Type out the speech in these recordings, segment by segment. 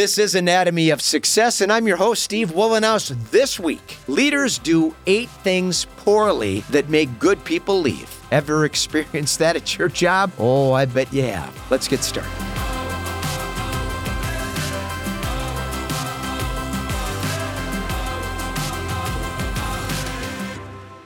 This is Anatomy of Success, and I'm your host, Steve Wohlenhaus. This week, leaders do eight things poorly that make good people leave. Ever experienced that at your job? Oh, I bet you have. Let's get started.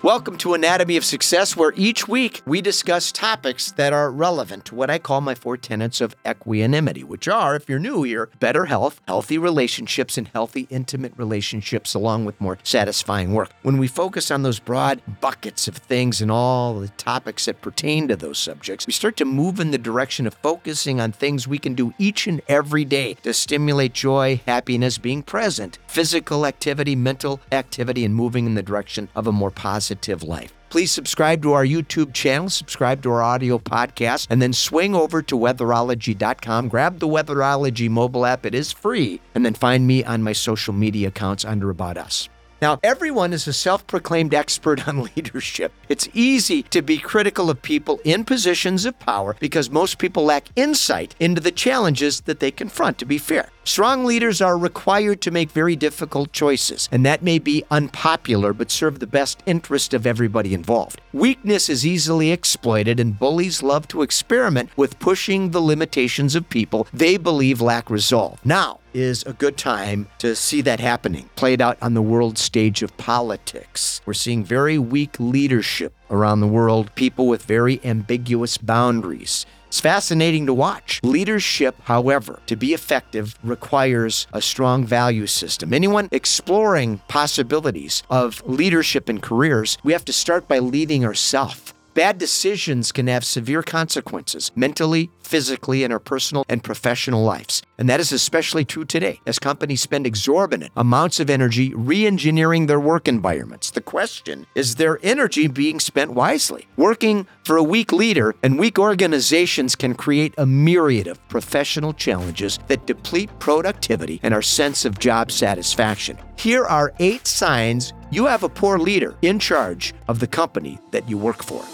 Welcome to Anatomy of Success, where each week we discuss topics that are relevant to what I call my four tenets of equanimity, which are, if you're new here, better health, healthy relationships, and healthy intimate relationships, along with more satisfying work. When we focus on those broad buckets of things and all the topics that pertain to those subjects, we start to move in the direction of focusing on things we can do each and every day to stimulate joy, happiness, being present, physical activity, mental activity, and moving in the direction of a more positive positive life. Please subscribe to our YouTube channel, subscribe to our audio podcast, and then swing over to weatherology.com. Grab the Weatherology mobile app, it is free, and then find me on my social media accounts under About Us. Now, everyone is a self proclaimed expert on leadership. It's easy to be critical of people in positions of power because most people lack insight into the challenges that they confront, to be fair. Strong leaders are required to make very difficult choices, and that may be unpopular but serve the best interest of everybody involved. Weakness is easily exploited, and bullies love to experiment with pushing the limitations of people they believe lack resolve. Now, is a good time to see that happening played out on the world stage of politics. We're seeing very weak leadership around the world, people with very ambiguous boundaries. It's fascinating to watch. Leadership, however, to be effective requires a strong value system. Anyone exploring possibilities of leadership in careers, we have to start by leading ourselves. Bad decisions can have severe consequences mentally, physically, in our personal and professional lives. And that is especially true today as companies spend exorbitant amounts of energy re engineering their work environments. The question is their energy being spent wisely? Working for a weak leader and weak organizations can create a myriad of professional challenges that deplete productivity and our sense of job satisfaction. Here are eight signs you have a poor leader in charge of the company that you work for.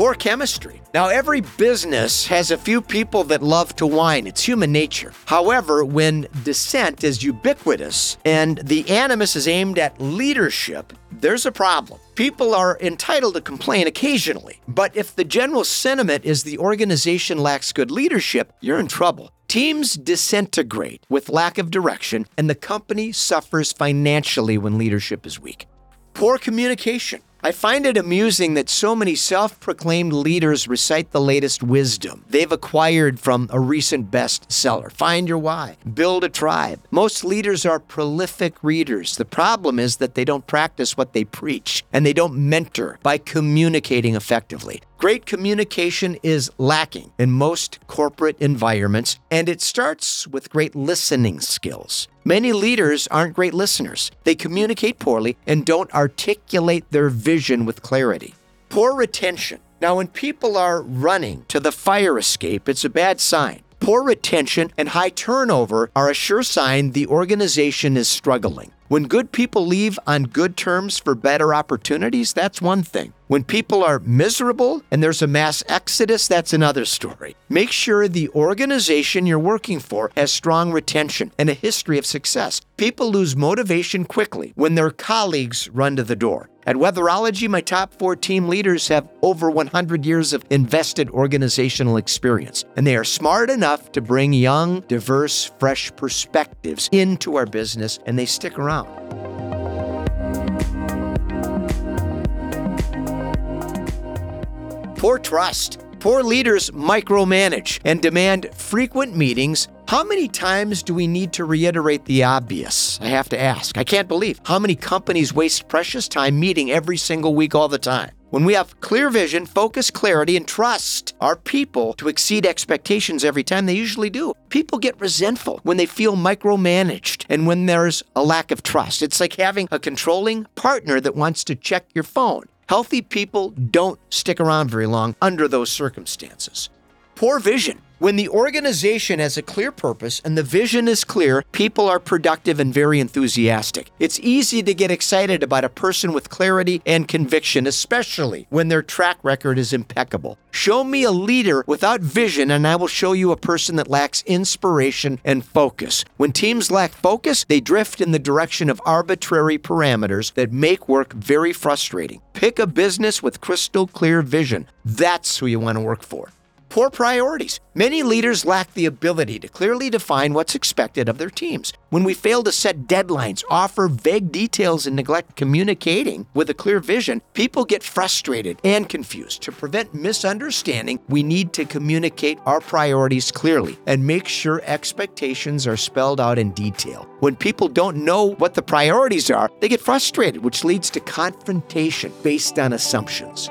Poor chemistry. Now, every business has a few people that love to whine. It's human nature. However, when dissent is ubiquitous and the animus is aimed at leadership, there's a problem. People are entitled to complain occasionally, but if the general sentiment is the organization lacks good leadership, you're in trouble. Teams disintegrate with lack of direction, and the company suffers financially when leadership is weak. Poor communication. I find it amusing that so many self proclaimed leaders recite the latest wisdom they've acquired from a recent bestseller Find Your Why, Build a Tribe. Most leaders are prolific readers. The problem is that they don't practice what they preach and they don't mentor by communicating effectively. Great communication is lacking in most corporate environments, and it starts with great listening skills. Many leaders aren't great listeners. They communicate poorly and don't articulate their vision with clarity. Poor retention. Now, when people are running to the fire escape, it's a bad sign. Poor retention and high turnover are a sure sign the organization is struggling. When good people leave on good terms for better opportunities, that's one thing. When people are miserable and there's a mass exodus, that's another story. Make sure the organization you're working for has strong retention and a history of success. People lose motivation quickly when their colleagues run to the door. At Weatherology, my top four team leaders have over 100 years of invested organizational experience, and they are smart enough to bring young, diverse, fresh perspectives into our business, and they stick around. Poor trust. Poor leaders micromanage and demand frequent meetings. How many times do we need to reiterate the obvious? I have to ask. I can't believe how many companies waste precious time meeting every single week all the time. When we have clear vision, focus, clarity, and trust our people to exceed expectations every time, they usually do. People get resentful when they feel micromanaged and when there's a lack of trust. It's like having a controlling partner that wants to check your phone. Healthy people don't stick around very long under those circumstances. Poor vision. When the organization has a clear purpose and the vision is clear, people are productive and very enthusiastic. It's easy to get excited about a person with clarity and conviction, especially when their track record is impeccable. Show me a leader without vision, and I will show you a person that lacks inspiration and focus. When teams lack focus, they drift in the direction of arbitrary parameters that make work very frustrating. Pick a business with crystal clear vision. That's who you want to work for. Poor priorities. Many leaders lack the ability to clearly define what's expected of their teams. When we fail to set deadlines, offer vague details, and neglect communicating with a clear vision, people get frustrated and confused. To prevent misunderstanding, we need to communicate our priorities clearly and make sure expectations are spelled out in detail. When people don't know what the priorities are, they get frustrated, which leads to confrontation based on assumptions.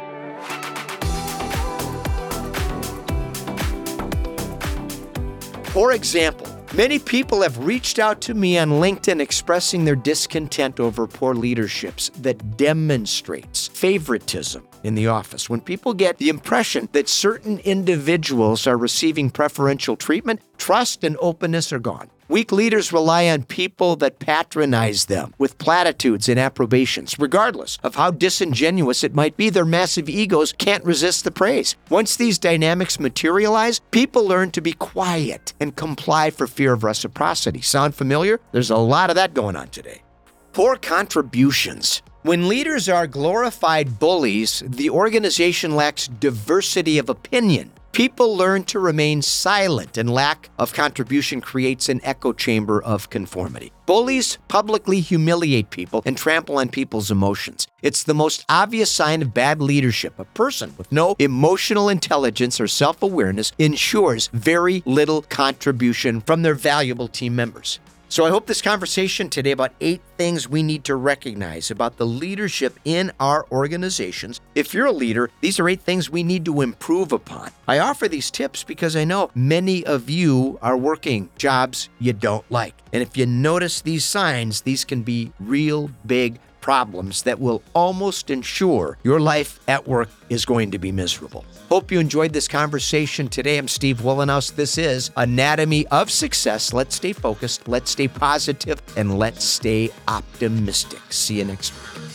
For example, many people have reached out to me on LinkedIn expressing their discontent over poor leaderships that demonstrates favoritism in the office. When people get the impression that certain individuals are receiving preferential treatment, trust and openness are gone. Weak leaders rely on people that patronize them with platitudes and approbations. Regardless of how disingenuous it might be, their massive egos can't resist the praise. Once these dynamics materialize, people learn to be quiet and comply for fear of reciprocity. Sound familiar? There's a lot of that going on today. Poor contributions. When leaders are glorified bullies, the organization lacks diversity of opinion. People learn to remain silent, and lack of contribution creates an echo chamber of conformity. Bullies publicly humiliate people and trample on people's emotions. It's the most obvious sign of bad leadership. A person with no emotional intelligence or self awareness ensures very little contribution from their valuable team members. So I hope this conversation today about eight things we need to recognize about the leadership in our organizations. If you're a leader, these are eight things we need to improve upon. I offer these tips because I know many of you are working jobs you don't like. And if you notice these signs, these can be real big problems that will almost ensure your life at work is going to be miserable. Hope you enjoyed this conversation today. I'm Steve Wohlenhaus. This is Anatomy of Success. Let's stay focused, let's stay positive, and let's stay optimistic. See you next week.